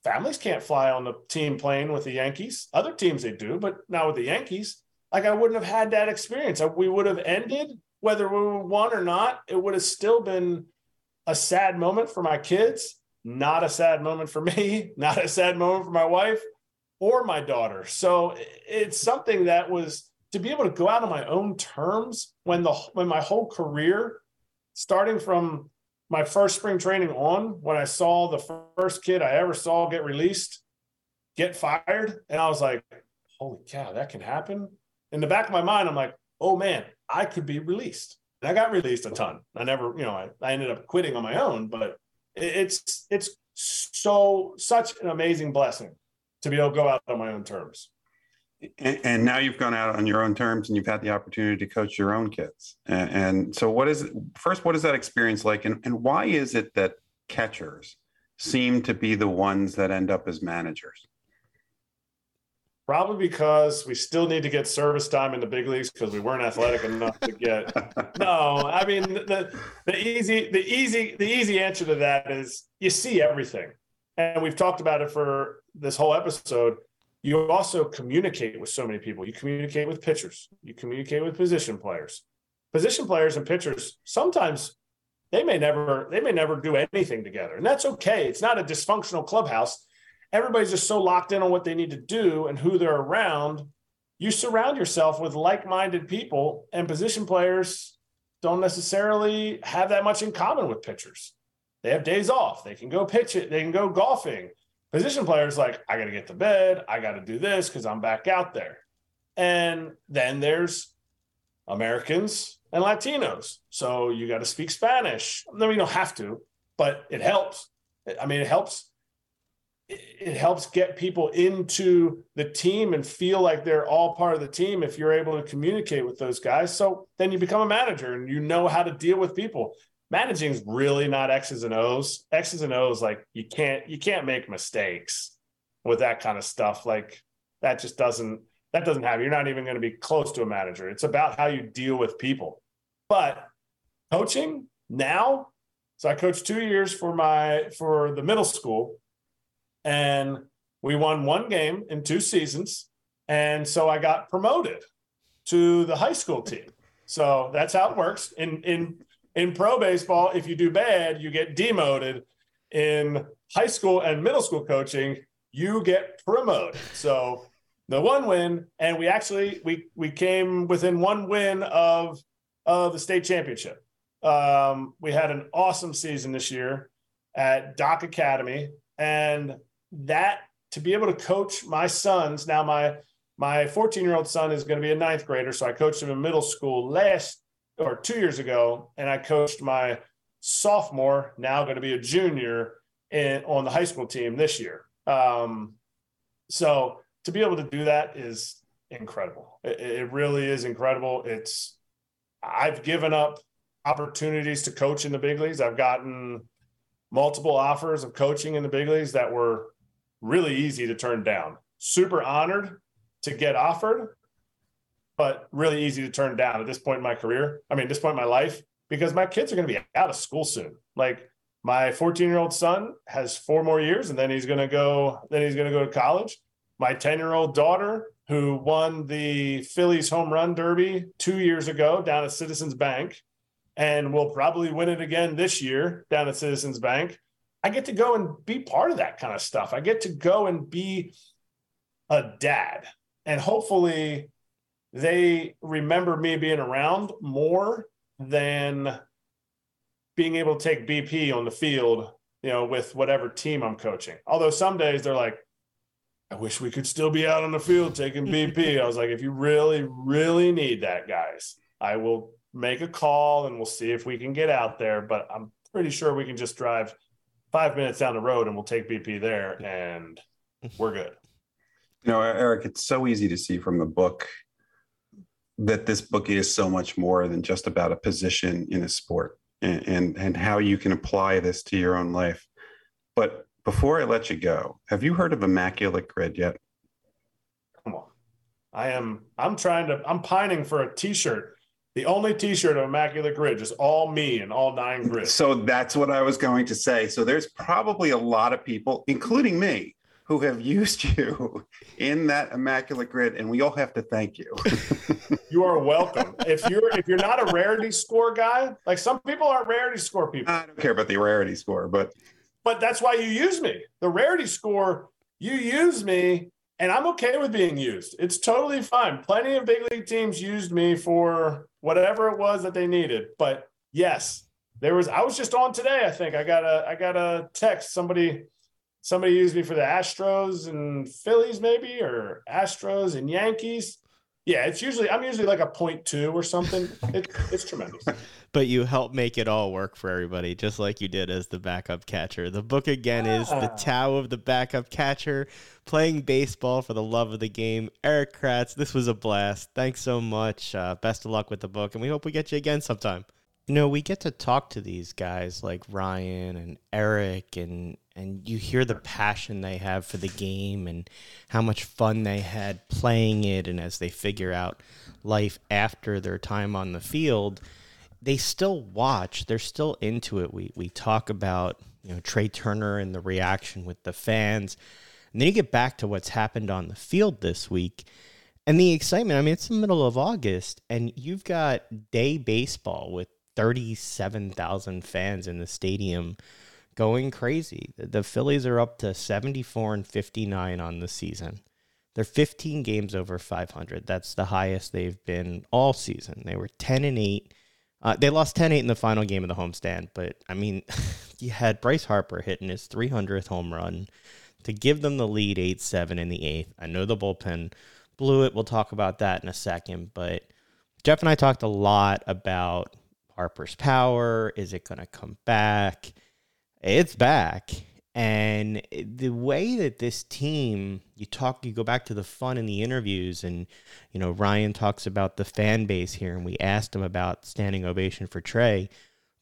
families can't fly on the team plane with the Yankees. Other teams they do, but not with the Yankees. Like I wouldn't have had that experience. We would have ended whether we won or not. It would have still been a sad moment for my kids. Not a sad moment for me. Not a sad moment for my wife or my daughter. So it's something that was to be able to go out on my own terms when the when my whole career, starting from my first spring training on, when I saw the first kid I ever saw get released, get fired, and I was like, "Holy cow, that can happen!" In the back of my mind, I'm like, "Oh man, I could be released." And I got released a ton. I never, you know, I, I ended up quitting on my own, but it's it's so such an amazing blessing to be able to go out on my own terms. And, and, now you've gone out on your own terms and you've had the opportunity to coach your own kids. And, and so, what is first? What is that experience like? And, and why is it that catchers seem to be the ones that end up as managers? Probably because we still need to get service time in the big leagues because we weren't athletic enough to get. no, I mean the the easy the easy the easy answer to that is you see everything, and we've talked about it for this whole episode you also communicate with so many people. You communicate with pitchers, you communicate with position players. Position players and pitchers sometimes they may never they may never do anything together. And that's okay. It's not a dysfunctional clubhouse. Everybody's just so locked in on what they need to do and who they're around. You surround yourself with like-minded people and position players don't necessarily have that much in common with pitchers. They have days off. They can go pitch it. They can go golfing Position players like, I got to get to bed. I got to do this because I'm back out there. And then there's Americans and Latinos. So you got to speak Spanish. No, you don't have to, but it helps. I mean, it helps. It helps get people into the team and feel like they're all part of the team if you're able to communicate with those guys. So then you become a manager and you know how to deal with people managing is really not X's and O's. X's and O's, like you can't you can't make mistakes with that kind of stuff. Like that just doesn't that doesn't happen. You're not even going to be close to a manager. It's about how you deal with people. But coaching now, so I coached two years for my for the middle school, and we won one game in two seasons, and so I got promoted to the high school team. So that's how it works. In in in pro baseball, if you do bad, you get demoted. In high school and middle school coaching, you get promoted. So the one win, and we actually we we came within one win of of the state championship. um, we had an awesome season this year at Dock Academy, and that to be able to coach my sons now my my 14 year old son is going to be a ninth grader so i coached him in middle school last or two years ago and i coached my sophomore now going to be a junior in, on the high school team this year. Um, so to be able to do that is incredible. It, it really is incredible. It's i've given up opportunities to coach in the big leagues. I've gotten multiple offers of coaching in the big leagues that were really easy to turn down. Super honored to get offered, but really easy to turn down at this point in my career. I mean, this point in my life, because my kids are going to be out of school soon. Like my 14 year old son has four more years and then he's going to go, then he's going to go to college. My 10 year old daughter, who won the Phillies home run derby two years ago down at Citizens Bank and will probably win it again this year down at Citizens Bank. I get to go and be part of that kind of stuff. I get to go and be a dad. And hopefully they remember me being around more than being able to take BP on the field, you know, with whatever team I'm coaching. Although some days they're like, I wish we could still be out on the field taking BP. I was like, if you really, really need that, guys, I will make a call and we'll see if we can get out there. But I'm pretty sure we can just drive five minutes down the road and we'll take BP there and we're good. You know, Erik, it's so easy to see from the book that this book is so much more than just about a position in a sport and, and, and how you can apply this to your own life. But before I let you go, have you heard of Immaculate Grid yet? Come on. I am I'm trying to I'm pining for a t-shirt the only T-shirt of Immaculate Grid is all me and all nine grids. So that's what I was going to say. So there's probably a lot of people, including me, who have used you in that Immaculate Grid, and we all have to thank you. you are welcome. If you're if you're not a rarity score guy, like some people aren't rarity score people. I don't care about the rarity score, but but that's why you use me. The rarity score, you use me and I'm okay with being used. It's totally fine. Plenty of big league teams used me for whatever it was that they needed. But yes, there was. I was just on today. I think I got a I got a text. Somebody somebody used me for the Astros and Phillies, maybe or Astros and Yankees. Yeah, it's usually I'm usually like a point two or something. It, it's tremendous. but you help make it all work for everybody, just like you did as the backup catcher. The book again yeah. is the Tao of the backup catcher, playing baseball for the love of the game. Erik Kratz, this was a blast. Thanks so much. Uh, best of luck with the book, and we hope we get you again sometime. You know, we get to talk to these guys like Ryan and Erik and and you hear the passion they have for the game and how much fun they had playing it. And as they figure out life after their time on the field they still watch. They're still into it. We we talk about you know Trea Turner and the reaction with the fans. And then you get back to what's happened on the field this week and the excitement. I mean it's the middle of August and you've got day baseball with 37,000 fans in the stadium going crazy. The Phillies are up to 74 and 59 on the season. They're 15 games over 500. That's the highest they've been all season. They were 10 and 8. Uh, they lost 10 8 in the final game of the homestand, but I mean, you had Bryce Harper hitting his 300th home run to give them the lead 8 7 in the eighth. I know the bullpen blew it. We'll talk about that in a second, but Jeff and I talked a lot about Harper's power. Is it going to come back? it's back. And the way that this team, you talk, you go back to the fun in the interviews, and you know Ryan talks about the fan base here, and we asked him about standing ovation for Trea.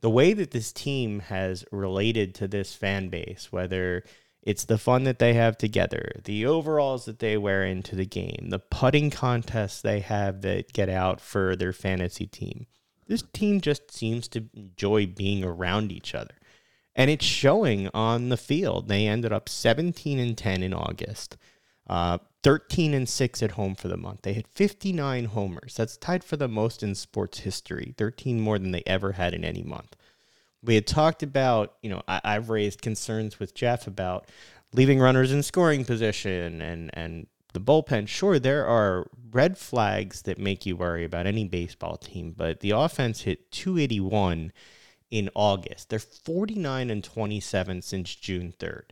The way that this team has related to this fan base, whether it's the fun that they have together, the overalls that they wear into the game, the putting contests they have that get out for their fantasy team. This team just seems to enjoy being around each other and it's showing on the field. They ended up 17 and 10 in August, uh, 13 and 6 at home for the month. They had 59 homers. That's tied for the most in sports history, 13 more than they ever had in any month. We had talked about, you know, I, I've raised concerns with Jeff about leaving runners in scoring position and and The bullpen, sure, there are red flags that make you worry about any baseball team, but the offense hit 281 in August. They're 49 and 27 since June 3rd.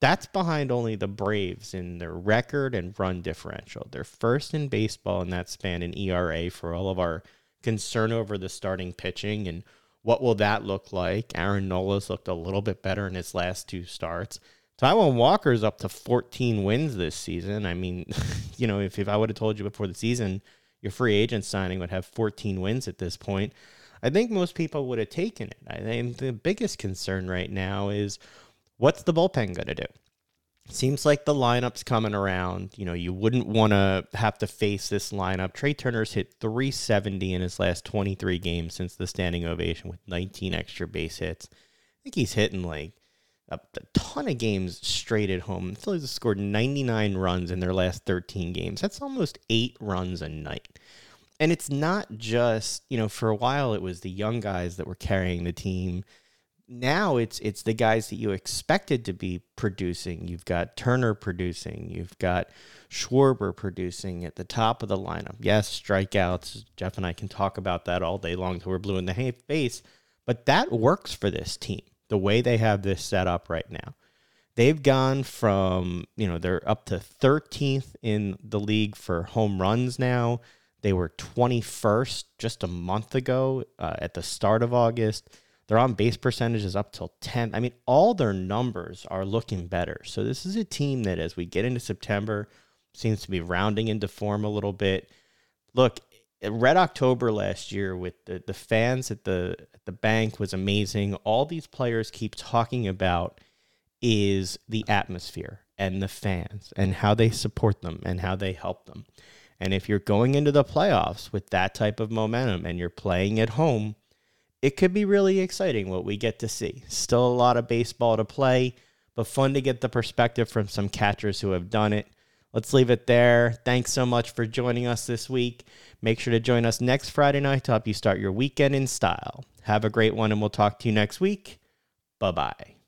That's behind only the Braves in their record and run differential. They're first in baseball in that span in ERA for all of our concern over the starting pitching and what will that look like? Aaron Nola's looked a little bit better in his last two starts. Taijuan Walker's up to 14 wins this season. I mean, you know, if, if I would have told you before the season your free agent signing would have 14 wins at this point, I think most people would have taken it. I think the biggest concern right now is what's the bullpen going to do? Seems like the lineup's coming around. You know, you wouldn't want to have to face this lineup. Trea Turner's hit 370 in his last 23 games since the standing ovation with 19 extra base hits. I think he's hitting like a, ton of games straight at home. The Phillies have scored 99 runs in their last 13 games. That's almost eight runs a night. And it's not just, you know, for a while it was the young guys that were carrying the team now it's it's the guys that you expected to be producing. You've got Turner producing. You've got Schwarber producing at the top of the lineup. Yes, strikeouts. Jeff and I can talk about that all day long till we're blue in the face. But that works for this team. The way they have this set up right now, they've gone from you know they're up to 13th in the league for home runs now. They were 21st just a month ago uh, at the start of August their on base percentage is up till 10. I mean, all their numbers are looking better. So this is a team that, as we get into September, seems to be rounding into form a little bit. Look, Red October last year with the, the fans at the the bank was amazing. All these players keep talking about is the atmosphere and the fans and how they support them and how they help them. And if you're going into the playoffs with that type of momentum and you're playing at home, it could be really exciting what we get to see. Still a lot of baseball to play, but fun to get the perspective from some catchers who have done it. Let's leave it there. Thanks so much for joining us this week. Make sure to join us next Friday night to help you start your weekend in style. Have a great one, and we'll talk to you next week. Bye bye.